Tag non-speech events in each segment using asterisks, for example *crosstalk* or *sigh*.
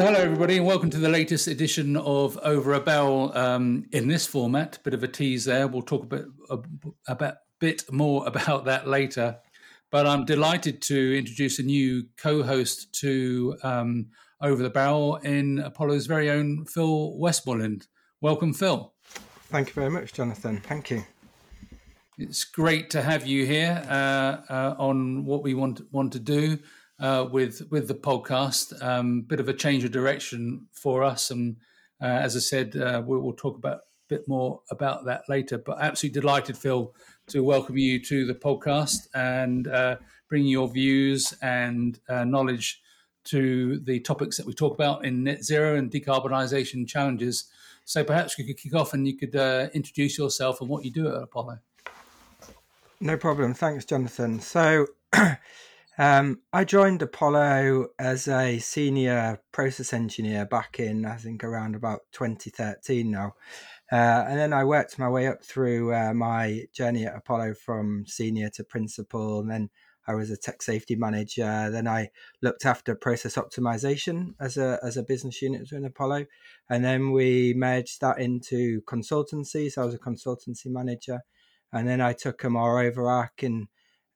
So, hello everybody, and welcome to the latest edition of Over a Barrel um, in this format. Bit of a tease there. We'll talk a bit a, a bit, bit more *laughs* about that later. But I'm delighted to introduce a new co-host to um, Over the Barrel in Apollo's very own Phil Westmorland. Welcome, Phil. Thank you very much, Jonathan. Thank you. It's great to have you here uh, uh, on what we want want to do uh, with with the podcast. Um, bit of a change of direction for us, and uh, as I said, uh, we, will talk about a bit more about that later. But absolutely delighted, Phil, to welcome you to the podcast and uh, bring your views and knowledge to the topics that we talk about in net zero and decarbonisation challenges. So perhaps you could kick off and you could introduce yourself and what you do at Apollo. No problem. Thanks, Jonathan. So, *clears throat* um, I joined Apollo as a senior process engineer back in, I think, around about 2013 now. Uh, and then I worked my way up through uh, my journey at Apollo from senior to principal. And then I was a tech safety manager. Then I looked after process optimization as a, as a business unit within Apollo. And then we merged that into consultancy. So I was a consultancy manager. And then I took a more overarching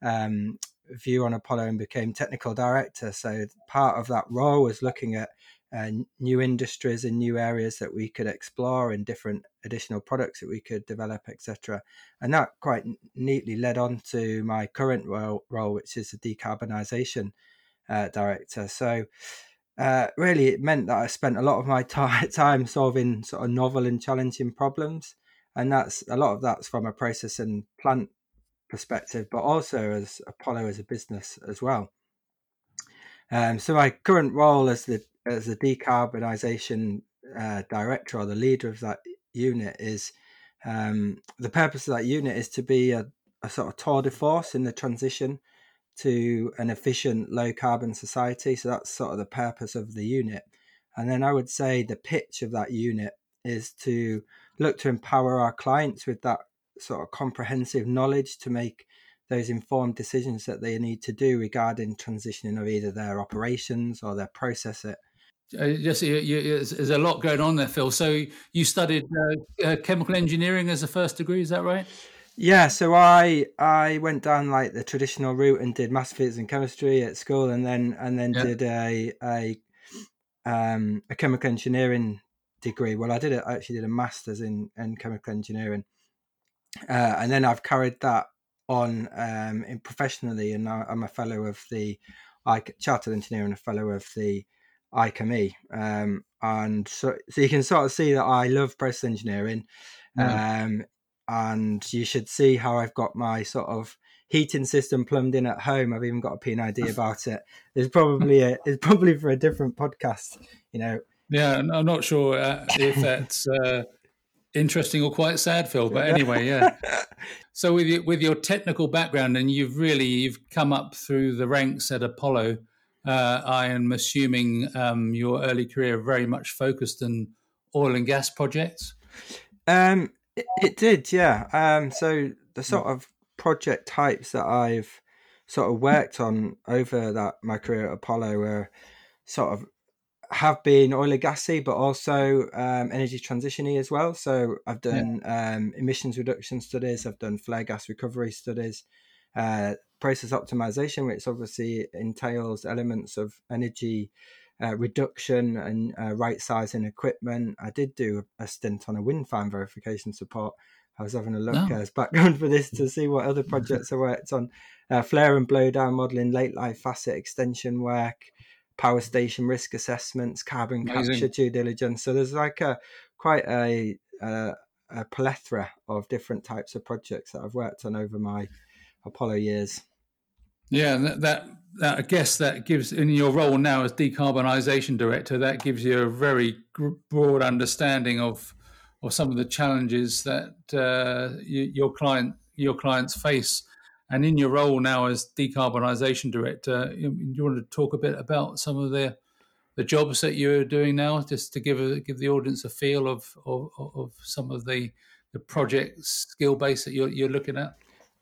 um, view on Apollo and became technical director. So part of that role was looking at uh, new industries and new areas that we could explore and different additional products that we could develop, etc. And that quite neatly led on to my current role, role which is the decarbonisation uh, director. So uh, really, it meant that I spent a lot of my *laughs* t- time solving sort of novel and challenging problems and that's a lot of that's from a process and plant perspective, but also as Apollo as a business as well. Um, so my current role as the as the decarbonisation uh, director or the leader of that unit is um, the purpose of that unit is to be a, a sort of tour de force in the transition to an efficient low carbon society. So that's sort of the purpose of the unit. And then I would say the pitch of that unit is to look to empower our clients with that sort of comprehensive knowledge to make those informed decisions that they need to do regarding transitioning of either their operations or their process it. Uh, yes, you, you, there's a lot going on there, Phil. So you studied uh, uh, chemical engineering as a first degree, is that right? Yeah, so I I went down like the traditional route and did maths, physics, and chemistry at school, and then and then yeah. did a a um, a chemical engineering degree. Well, I did it. I actually did a master's in in chemical engineering, uh, and then I've carried that on um, in professionally, and now I'm a fellow of the I, chartered engineer and a fellow of the IChemE. Um, and so, so you can sort of see that I love process engineering. Mm. Um, and you should see how I've got my sort of heating system plumbed in at home. I've even got a P&ID *laughs* about it. It's probably a, it's probably for a different podcast, you know. Yeah, I'm not sure uh, if *laughs* that's uh, interesting or quite sad, Phil. But anyway, yeah. *laughs* so with your, with your technical background, and you've really you've come up through the ranks at Apollo. Uh, I am assuming um, your early career very much focused on oil and gas projects. Um, it, it did, yeah. Um, so the sort of project types that I've sort of worked on over that my career at Apollo were sort of have been oil and gassy, but also um, energy transitiony as well. So I've done yeah. um, emissions reduction studies, I've done flare gas recovery studies, uh, process optimization, which obviously entails elements of energy uh, reduction and uh, right sizing equipment. I did do a stint on a wind farm verification support. I was having a look oh. as background *laughs* for this to see what other projects I worked on. Uh, flare and blowdown modeling, late life asset extension work, power station risk assessments, carbon Amazing. capture due diligence. So there's like a quite a, a, a plethora of different types of projects that I've worked on over my Apollo years. Yeah, that, that, that I guess that gives in your role now as decarbonisation director, that gives you a very broad understanding of of some of the challenges that uh, you, your client your clients face and in your role now as decarbonisation director, you, want to talk a bit about some of the the jobs that you're doing now, just to give a, give the audience a feel of of, of some of the the project skill base that you're you're looking at.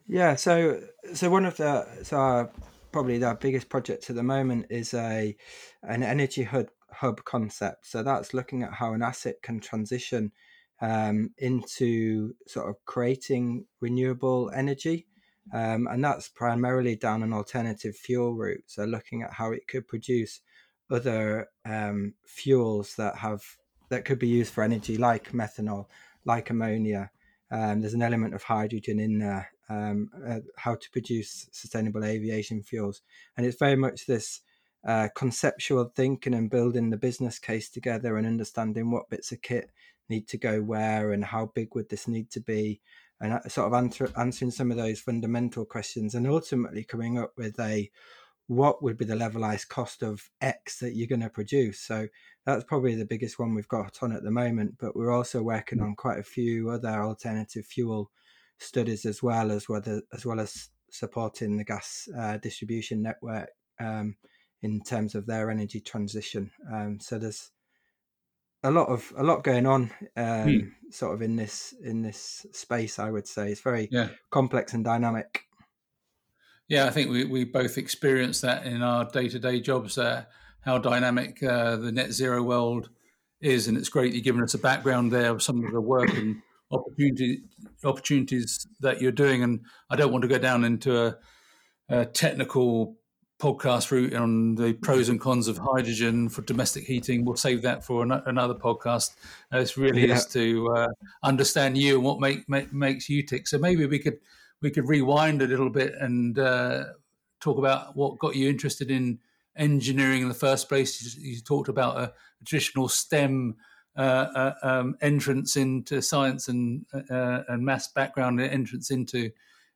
Yeah, so so one of the so our, probably our biggest project at the moment is a an energy hub hub concept. So that's looking at how an asset can transition um, into sort of creating renewable energy. Um, and that's primarily down an alternative fuel route. So looking at how it could produce other um, fuels that have that could be used for energy, like methanol, like ammonia. Um, there's an element of hydrogen in there. Um, uh, how to produce sustainable aviation fuels, and it's very much this uh, conceptual thinking and building the business case together and understanding what bits of kit need to go where and how big would this need to be and uh, sort of answer, answering some of those fundamental questions and ultimately coming up with a what would be the levelized cost of X that you're going to produce. So that's probably the biggest one we've got on at the moment. But we're also working on quite a few other alternative fuel studies as well as whether as well as supporting the gas uh, distribution network um, in terms of their energy transition. Um, so there's a lot of a lot going on um, mm. sort of in this in this space. I would say it's very yeah. complex and dynamic. Yeah, I think we, we both experience that in our day to day jobs. Uh, how dynamic uh, the net zero world is, and it's great you've given us a background there of some of the work and opportunity, opportunities that you're doing. And I don't want to go down into a, a technical podcast route on the pros and cons of hydrogen for domestic heating. We'll save that for an, another podcast. Uh, this really yeah. is to uh, understand you and what make, make, makes you tick. So maybe we could we could rewind a little bit and uh, talk about what got you interested in engineering in the first place. You, you talked about a, traditional STEM uh, uh, um, entrance into science and uh, and maths background entrance into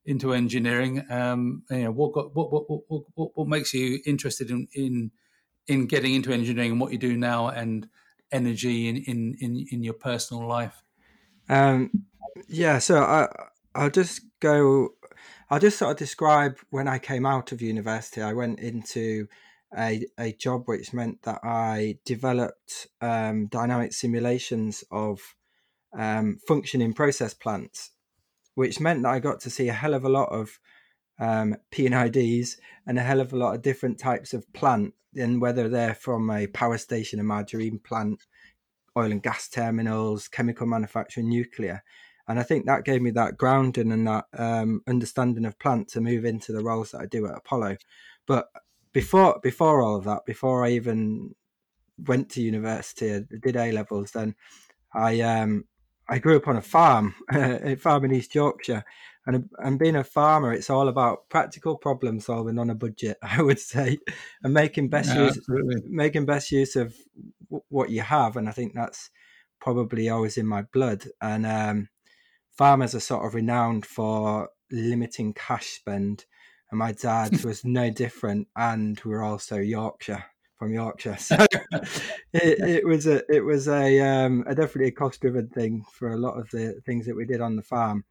into engineering. Um, you know, what got what, what what what what makes you interested in in in getting into engineering and what you do now and energy in in in, in your personal life? Um, yeah, so I I'll just go. I'll just sort of describe when I came out of university. I went into a, a job which meant that I developed um, dynamic simulations of um, functioning process plants, which meant that I got to see a hell of a lot of um, P&IDs and a hell of a lot of different types of plant, and whether they're from a power station, a margarine plant, oil and gas terminals, chemical manufacturing, nuclear and I think that gave me that grounding and that um, understanding of plant to move into the roles that I do at Apollo. But before before all of that, before I even went to university, I did A levels, then I um, I grew up on a farm, *laughs* a farm in East Yorkshire, and and being a farmer, it's all about practical problem solving on a budget, *laughs* I would say, and making best yeah, use absolutely. making best use of w- what you have, and I think that's probably always in my blood. And um, farmers are sort of renowned for limiting cash spend, and my dad *laughs* was no different. And we're also Yorkshire from Yorkshire, *laughs* so *laughs* it, it, was a it was a, um, a definitely a cost driven thing for a lot of the things that we did on the farm.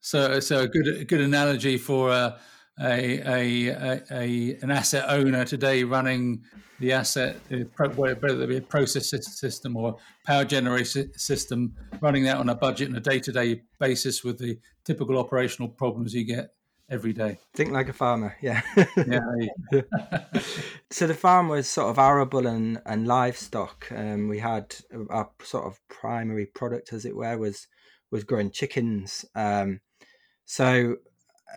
So, so a good a good analogy for uh, a, a, a, an asset owner today running the asset, whether it be a process system or power generation system, running that on a budget and a day to day basis with the typical operational problems you get every day. Think like a farmer, yeah. yeah. *laughs* *laughs* so the farm was sort of arable and, and livestock. Um, we had our sort of primary product, as it were, was was growing chickens. Um, so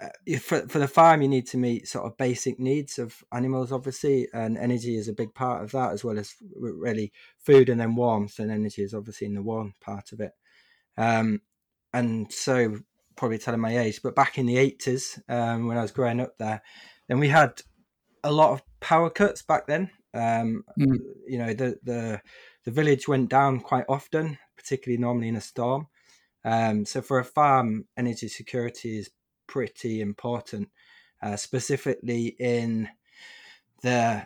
uh, for for the farm, you need to meet sort of basic needs of animals, obviously, and energy is a big part of that, as well as really food and then warmth. And energy is obviously in the warm part of it. Um, and so, probably telling my age, but back in the eighties, um, when I was growing up there, then we had a lot of power cuts back then. Um, mm. You know, the the the village went down quite often, particularly normally in a storm. Um, so for a farm, energy security is pretty important, uh, specifically in the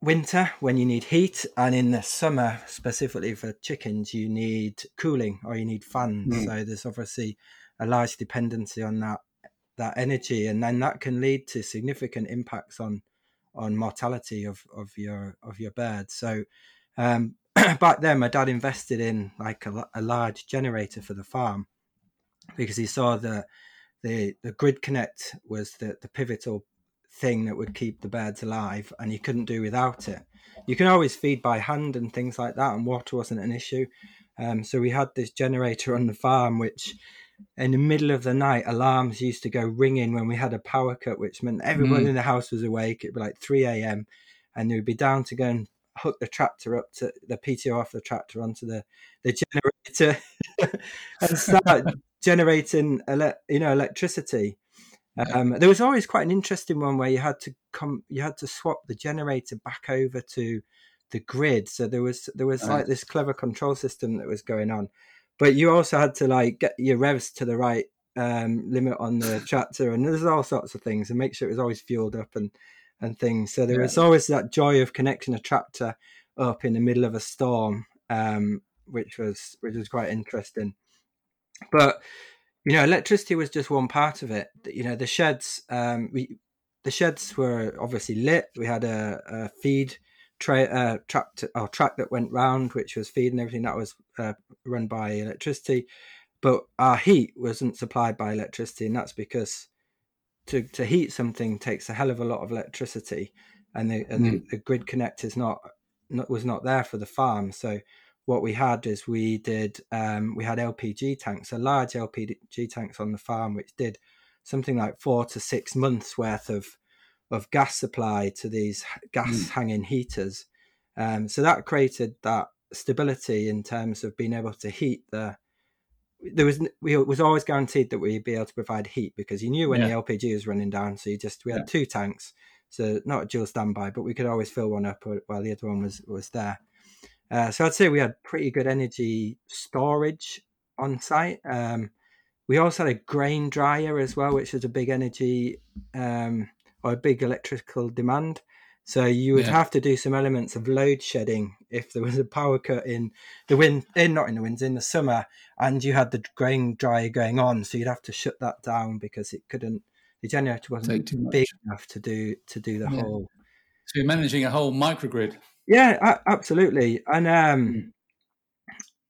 winter when you need heat, and in the summer, specifically for chickens, you need cooling or you need fans. Mm. So there's obviously a large dependency on that that energy, and then that can lead to significant impacts on on mortality of of your of your birds. So um, *clears throat* back then, my dad invested in like a, a large generator for the farm because he saw that the the grid connect was the, the pivotal thing that would keep the birds alive, and you couldn't do without it. You can always feed by hand and things like that, and water wasn't an issue. Um, so we had this generator on the farm, which in the middle of the night, alarms used to go ringing when we had a power cut, which meant everyone mm. in the house was awake. It'd be like 3 a.m. and they'd be down to go and hook the tractor up to the PTO off the tractor onto the, the generator *laughs* and start generating ele- you know electricity. Um, there was always quite an interesting one where you had to come, you had to swap the generator back over to the grid. So there was there was like this clever control system that was going on, but you also had to like get your revs to the right um, limit on the *laughs* tractor, and there's all sorts of things, and make sure it was always fueled up and and things. So there yeah. was always that joy of connecting a tractor up in the middle of a storm, um, which was which was quite interesting. But you know, electricity was just one part of it. You know, the sheds, um, we the sheds were obviously lit. We had a, a feed tray, uh, track, or track that went round, which was feeding everything that was uh, run by electricity. But our heat wasn't supplied by electricity, and that's because to, to heat something takes a hell of a lot of electricity, and the and mm. the, the, grid connect is not, not was not there for the farm. So what we had is we did um, we had LPG tanks, a large LPG tanks on the farm, which did something like four to six months worth of of gas supply to these gas mm. hanging heaters. Um, so that created that stability in terms of being able to heat the there was we was always guaranteed that we'd be able to provide heat because you knew when yeah. the LPG was running down. So you just we had yeah. two tanks, so not a dual standby, but we could always fill one up while the other one was was there. Uh, so I'd say we had pretty good energy storage on site. Um, we also had a grain dryer as well, which was a big energy um, or a big electrical demand. So you would yeah. have to do some elements of load shedding if there was a power cut in the wind, in not in the winds, in the summer, and you had the grain dryer going on. So you'd have to shut that down because it couldn't. The generator wasn't big enough to do to do the yeah. whole. So you're managing a whole microgrid. Yeah, absolutely, and um, mm.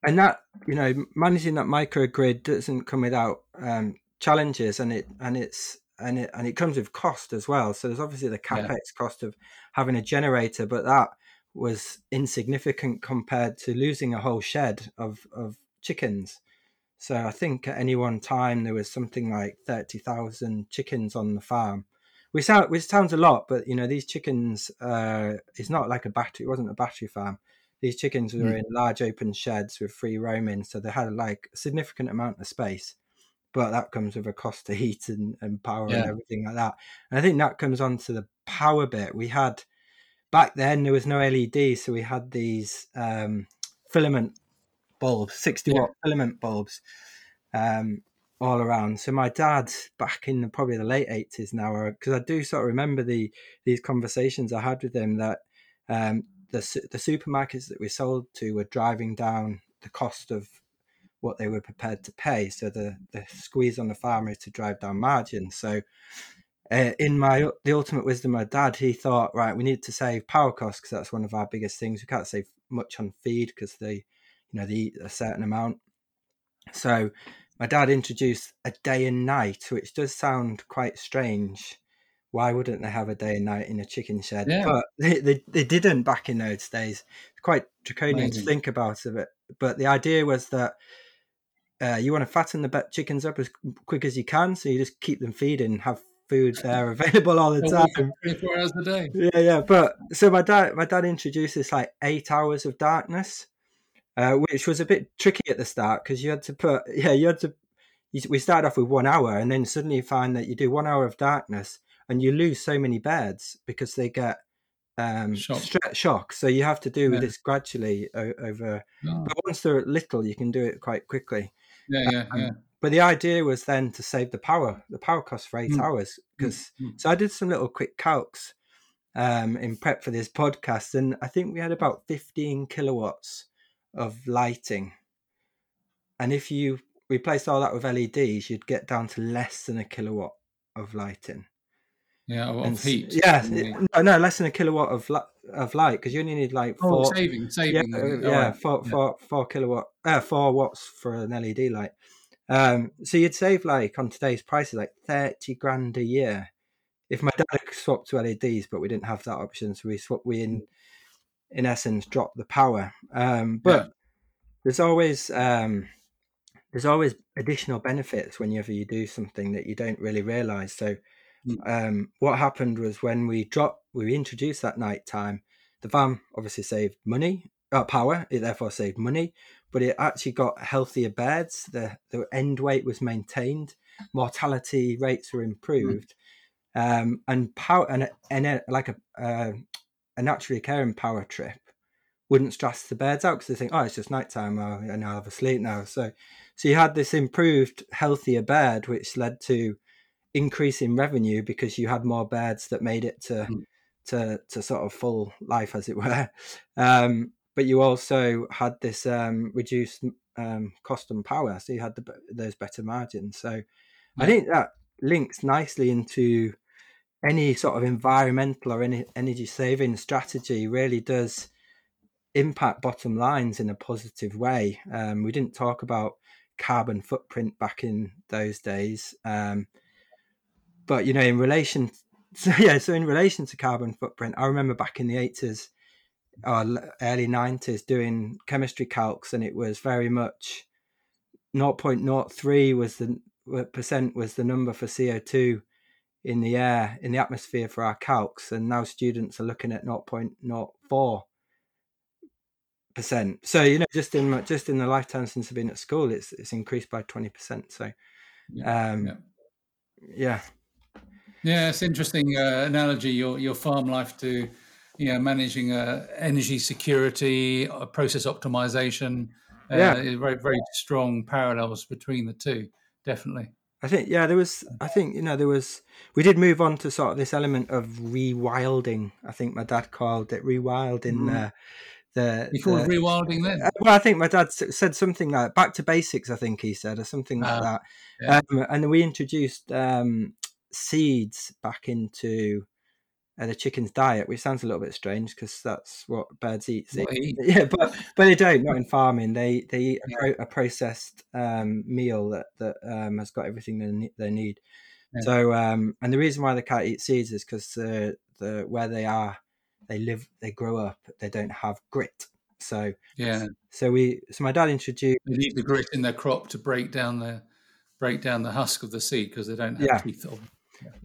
and that you know managing that microgrid doesn't come without um, challenges, and it and it's and it and it comes with cost as well. So there's obviously the capex yeah. cost of having a generator, but that was insignificant compared to losing a whole shed of of chickens. So I think at any one time there was something like thirty thousand chickens on the farm. Which, sound, which sounds a lot, but you know these chickens. Uh, it's not like a battery. It wasn't a battery farm. These chickens were mm. in large open sheds with free roaming, so they had like a significant amount of space but that comes with a cost to *laughs* heat and, and power yeah. and everything like that. And I think that comes on to the power bit. We had back then there was no LED, so we had these um, filament bulbs, sixty yeah. watt filament bulbs, um, all around. So my dad back in the, probably the late eighties now, because I do sort of remember the these conversations I had with him that um, the the supermarkets that we sold to were driving down the cost of what they were prepared to pay. So the the squeeze on the farmer to drive down margins. So uh, in my the ultimate wisdom of my dad, he thought, right, we need to save power costs because that's one of our biggest things. We can't save much on feed because they, you know, they eat a certain amount. So my dad introduced a day and night, which does sound quite strange. Why wouldn't they have a day and night in a chicken shed? Yeah. But *laughs* they, they, they didn't back in those days. It's quite draconian Amazing. to think about it. But the idea was that uh, you want to fatten the chickens up as quick as you can, so you just keep them feeding, have food *laughs* there available all the time. Twenty-four hours a day. Yeah, yeah. But so my dad, my dad introduced this like eight hours of darkness, uh, which was a bit tricky at the start because you had to put, *laughs* yeah, you had to. You, we started off with one hour, and then suddenly you find that you do one hour of darkness, and you lose so many birds because they get um, shock. shock. So you have to do yeah. this gradually over. Oh. But once they're little, you can do it quite quickly. Yeah, yeah, um, yeah. But the idea was then to save the power, the power cost for eight mm. hours. Because mm. so I did some little quick calcs um, in prep for this podcast, and I think we had about fifteen kilowatts of lighting. And if you replace all that with LEDs, you'd get down to less than a kilowatt of lighting. Yeah, of, and, heat. Yeah, no, no, less than a kilowatt of of light because you only need like oh, four. Oh, saving, saving. Yeah, yeah, right. four, yeah. Four, four kilowatt, uh, four watts for an LED light. Um, so you'd save like on today's prices like thirty grand a year if my dad had swapped to LEDs, but we didn't have that option, so we swapped. We in in essence dropped the power. Um, but yeah. there's always um, there's always additional benefits whenever you do something that you don't really realize. So. Um, what happened was when we dropped, we introduced that night time. The van obviously saved money, uh, power. It therefore saved money, but it actually got healthier beds. The the end weight was maintained. Mortality rates were hmm. improved, mm. um, and power and, and a, like a uh, a naturally occurring power trip wouldn't stress the birds out because they think, oh, it's just nighttime, oh, and I'll have a sleep now. So, so you had this improved, healthier bird, which led to increase in revenue because you had more birds that made it to mm. to to sort of full life, as it were. *laughs* Um, but you also had this um, reduced um, cost and power, so you had the, those better margins. So, yeah. I think that links nicely into any sort of environmental or any energy saving strategy. Really does impact bottom lines in a positive way. Um, we didn't talk about carbon footprint back in those days, um, but you know, in relation, *laughs* so yeah, so in relation to carbon footprint, I remember back in the eighties or early nineties doing chemistry calcs, and it was very much 0.03 was the percent was the number for CO two in the air in the atmosphere for our calcs, and now students are looking at 0.04 percent. So you know, just in just in the lifetime since I've been at school, it's it's increased by twenty percent. So, yeah, um, yeah. yeah. Yeah, it's interesting uh, analogy. Your your farm life to you know managing uh, energy security, uh, process optimization. Uh, yeah, very very strong parallels between the two. Definitely. I think yeah, there was. I think you know there was. We did move on to sort of this element of rewilding. I think my dad called it rewilding. Mm. Uh, the you call the, rewilding then? Uh, well, I think my dad said something like back to basics. I think he said or something like uh, that. Yeah. Um, and we introduced um, seeds back into uh, the chicken's diet, which sounds a little bit strange because that's what birds eat. eat. *laughs* Yeah, but but they don't. Not in farming. They they eat a, pro, a processed um, meal that that um, has got everything they, they need. Yeah. So um, and the reason why they can't eat seeds is because the the where they are they live, they grow up, they don't have grit. So yeah. So we, so my dad introduced. They need the grit in their crop to break down the break down the husk of the seed because they don't have yeah. teeth.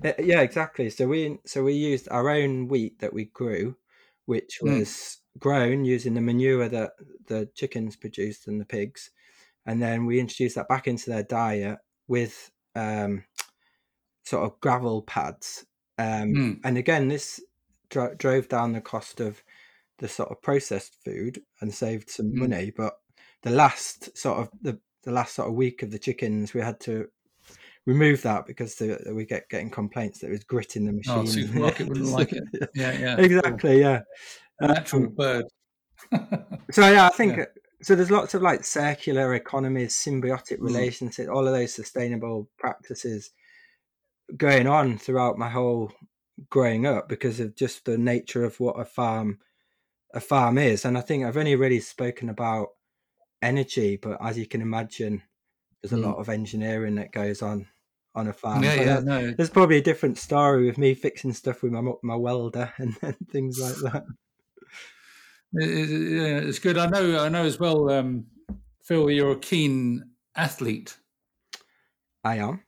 Yeah. Uh, yeah, exactly. So we so we used our own wheat that we grew, which hmm. was mm. grown using the manure that the chickens produced and the pigs, and then we introduced that back into their diet with um, sort of gravel pads. Um, mm. And again, this dro- drove down the cost of the sort of processed food and saved some mm. money. But the last sort of the, the last sort of week of the chickens, we had to remove that because the, we get getting complaints that it was grit in the oh, machine. Oh, supermarket wouldn't like it. *laughs* Yeah, yeah, exactly. Yeah, natural um, bird. *laughs* so yeah, I think yeah. so. There's lots of like circular economies, symbiotic mm. relationships, all of those sustainable practices going on throughout my whole growing up because of just the nature of what a farm a farm is. And I think I've only really spoken about energy, but as you can imagine, there's a mm. lot of engineering that goes on on a farm. Yeah, yeah, no. There's probably a different story with me fixing stuff with my my welder *laughs* and, and things like that. It, it, yeah, it's good. I know. I know as well, um, Phil. You're a keen athlete. I am.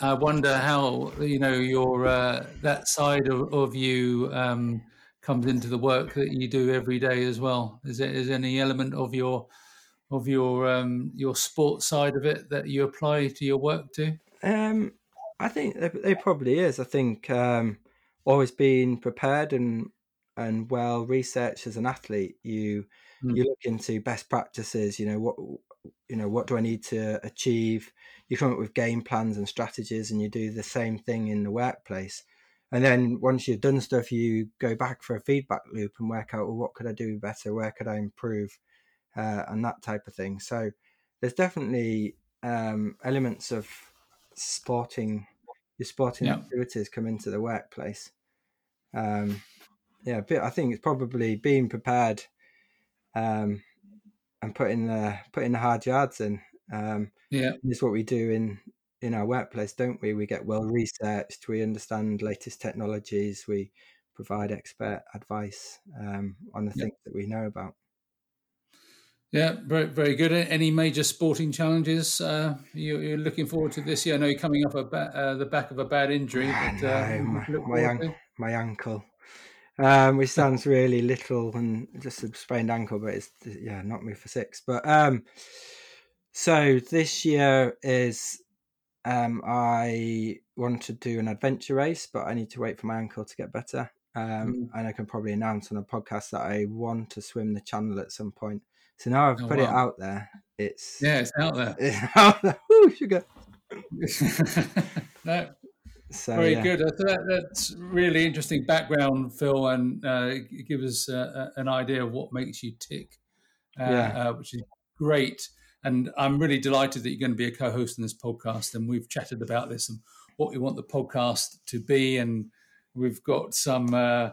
I wonder how you know your uh, that side of, of you um, comes into the work that you do every day as well. Is there is any element of your of your um, your sports side of it that you apply to your work too? Um, I think there, probably is. I think um, always being prepared and and well researched as an athlete, you mm. you look into best practices. You know what you know what do I need to achieve you come up with game plans and strategies and you do the same thing in the workplace and then once you've done stuff you go back for a feedback loop and work out well, what could i do better where could i improve uh, and that type of thing so there's definitely um, elements of sporting your sporting yeah. activities come into the workplace um, yeah but i think it's probably being prepared um, and putting the putting the hard yards in um, yeah, is what we do in in our workplace, don't we? We get well researched. We understand latest technologies. We provide expert advice um, on the things that we know about. Yeah, very, very good. Any major sporting challenges uh, you, are looking forward to this year? I know you're coming off ba- uh, the back of a bad injury, but uh, no, my, my, un- my, ankle, um, which sounds really little and just a sprained ankle, but it's yeah, knocked me for six. But um, so this year is um, I want to do an adventure race, but I need to wait for my ankle to get better. Um, mm. And I can probably announce on a podcast that I want to swim the channel at some point. So now I've oh, put wow. it out there. It's yeah, it's out there. *laughs* It's out there. *laughs* Woo, sugar. *laughs* no, so, very yeah. good. That, that's really interesting background, Phil, and uh, give us uh, an idea of what makes you tick, uh, yeah. Uh, which is great. And I'm really delighted that you're going to be a co-host in this podcast. And we've chatted about this and what we want the podcast to be, and we've got some uh,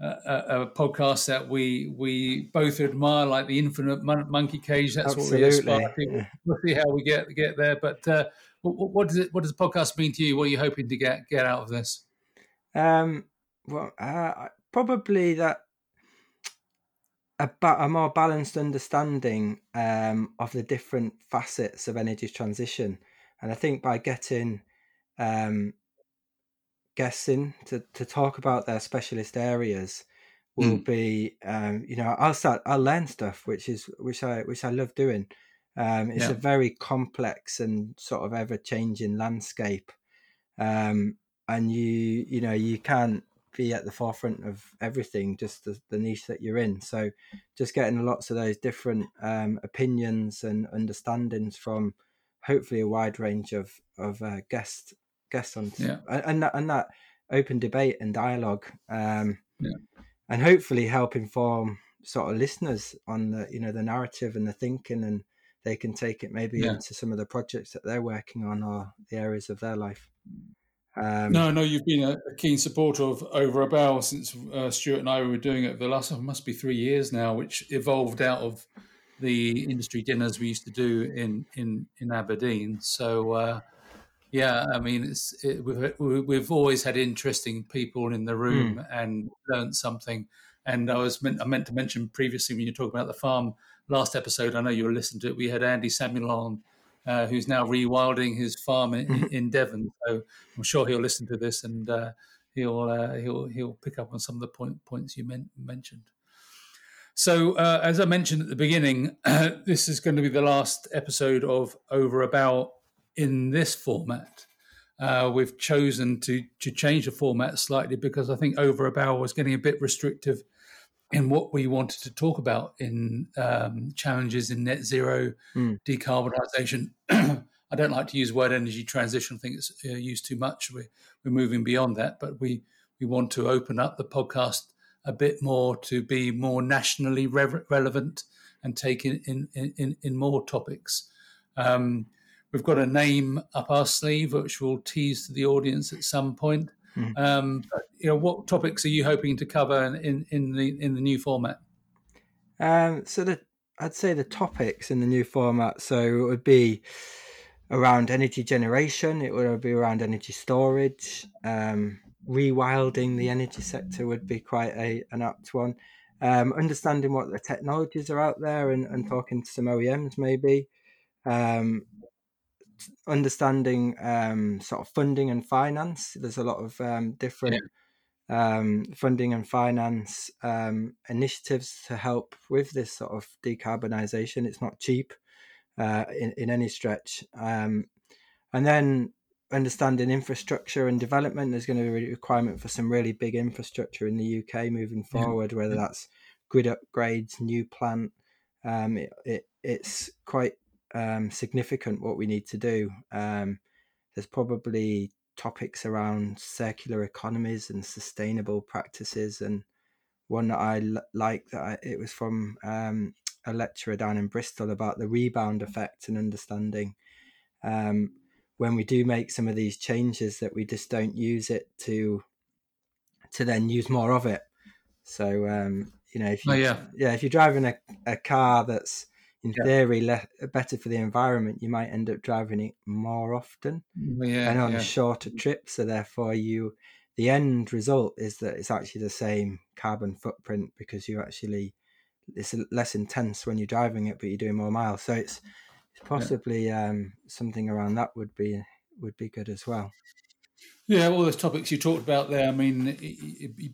a, a, podcast that we we both admire, like the Infinite Mon- Monkey Cage. That's Absolutely. what we aspire to. We'll see how we get get there. But uh, what, what, does it? What does the podcast mean to you? What are you hoping to get get out of this? Um, well, uh, probably that a, a more balanced understanding um, of the different facets of energy transition, and I think by getting um, guests in to, to talk about their specialist areas will mm. be um, you know I'll start I'll learn stuff which is which I which I love doing. Um, it's yeah. a very complex and sort of ever changing landscape, um, and you you know you can't be at the forefront of everything just the, the niche that you're in. So just getting lots of those different um, opinions and understandings from hopefully a wide range of of uh, guest guests on, yeah. and that, and that open debate and dialogue, um, yeah. and hopefully help inform sort of listeners on the you know the narrative and the thinking, and they can take it maybe yeah. into some of the projects that they're working on or the areas of their life. Um, no, know you've been a, a, keen supporter of Over a Barrel since uh, Stuart and I were doing it for the last, oh, must be three years now, which evolved out of the industry dinners we used to do in in in Aberdeen. So uh, yeah, I mean, it's it, we've we've always had interesting people in the room mm. and learned something. And I was meant I meant to mention previously when you talk about the farm last episode. I know you were listening to it. We had Andy Samuel on, uh, who's now rewilding his farm in, hmm. in, Devon. So I'm sure he'll listen to this and uh, he'll uh, he'll he'll pick up on some of the point, points you men- mentioned. So, uh, as I mentioned at the beginning, *clears throat* this is going to be the last episode of Over a Barrel in this format. Uh, we've chosen to to change the format slightly because I think over a barrel was getting a bit restrictive in what we wanted to talk about in um, challenges in net zero mm. decarbonisation. *clears throat* I don't like to use word energy transition. I think it's uh, used too much. We're, we're moving beyond that, but we we want to open up the podcast a bit more to be more nationally re- relevant and take in in, in, in more topics. Um, We've got a name up our sleeve, which we'll tease to the audience at some point. Mm. Um, you know, what topics are you hoping to cover in, in the in the new format? Um, so the I'd say the topics in the new format. So it would be around energy generation. It would be around energy storage. Um, rewilding the energy sector would be quite a an apt one. Um, understanding what the technologies are out there and, and talking to some OEMs maybe. Um, understanding um, sort of funding and finance. There's a lot of um, different yeah. um, funding and finance um, initiatives to help with this sort of decarbonisation. It's not cheap uh, in, in any stretch. Um, and then understanding infrastructure and development. There's going to be a requirement for some really big infrastructure in the UK moving forward, yeah. whether that's grid upgrades, new plant. Um, it, it, it's quite um, significant what we need to do. Um, there's probably topics around circular economies and sustainable practices, and one that I l- like that I, it was from um, a lecturer down in Bristol about the rebound effect and understanding um, when we do make some of these changes that we just don't use it to to then use more of it. So um, you know, if you oh, yeah. yeah, if you're driving a, a car that's in yeah. theory le- better for the environment, you might end up driving it more often mm, yeah, and on yeah. shorter trips. So therefore, you the end result is that it's actually the same carbon footprint because you actually it's less intense when you're driving it, but you're doing more miles. So it's it's possibly um, something around that would be would be good as well. Yeah, all those topics you talked about there. I mean,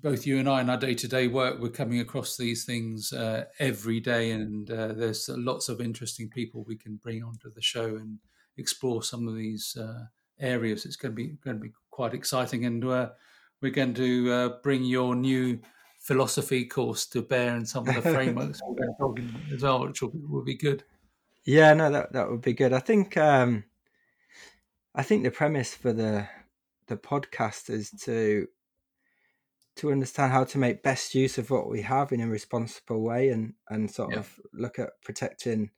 both you and I in our day to day work, we're coming across these things uh, every day, and uh, there's lots of interesting people we can bring onto the show and explore some of these uh, areas. It's going to be going to be quite exciting, and uh, we're going to uh, bring your new philosophy course to bear and some of the frameworks we're talking as well, which will, will, be good. Yeah, no, that that would be good. I think um, I think the premise for the the podcasters to to understand how to make best use of what we have in a responsible way and and sort yeah. of look at protecting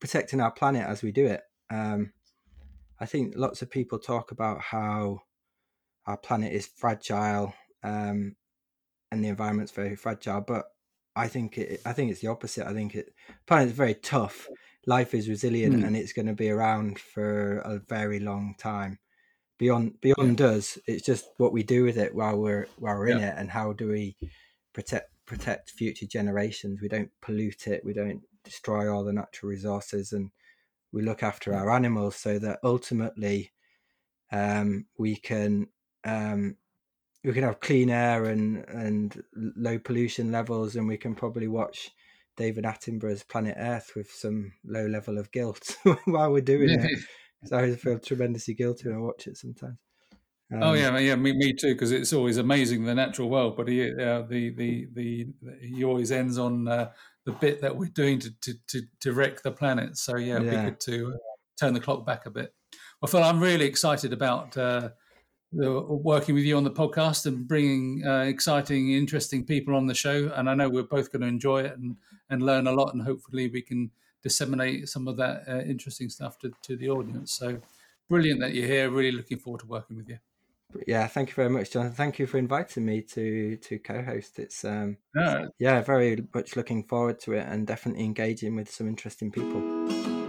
protecting our planet as we do it um, i think lots of people talk about how our planet is fragile um, and the environment's very fragile but i think it i think it's the opposite i think it planet's very tough life is resilient mm. and it's going to be around for a very long time beyond beyond yeah. us. It's just what we do with it while we're while we're yeah. in it, and how do we protect protect future generations? We don't pollute it. We don't destroy all the natural resources, and we look after our animals so that ultimately um, we can um, we can have clean air and and low pollution levels, and we can probably watch. David Attenborough's Planet Earth with some low level of guilt *laughs* while we're doing it. *laughs* So I feel tremendously guilty when I watch it sometimes. Oh, um, oh yeah, yeah, me, me too. Because it's always amazing the natural world, but he, uh, the, the the he always ends on uh, the bit that we're doing to, to to, wreck the planet. So yeah, it'd yeah. be good to uh, turn the clock back a bit. Well, Phil, I'm really excited about uh, the, working with you on the podcast and bringing uh, exciting, interesting people on the show. And I know we're both going to enjoy it and and learn a lot. And hopefully, we can disseminate some of that uh, interesting stuff to, to the audience. So brilliant that you're here. Really looking forward to working with you. Yeah, thank you very much, Jonathan. Thank you for inviting me to to co-host. It's um, yeah, yeah very much looking forward to it and definitely engaging with some interesting people.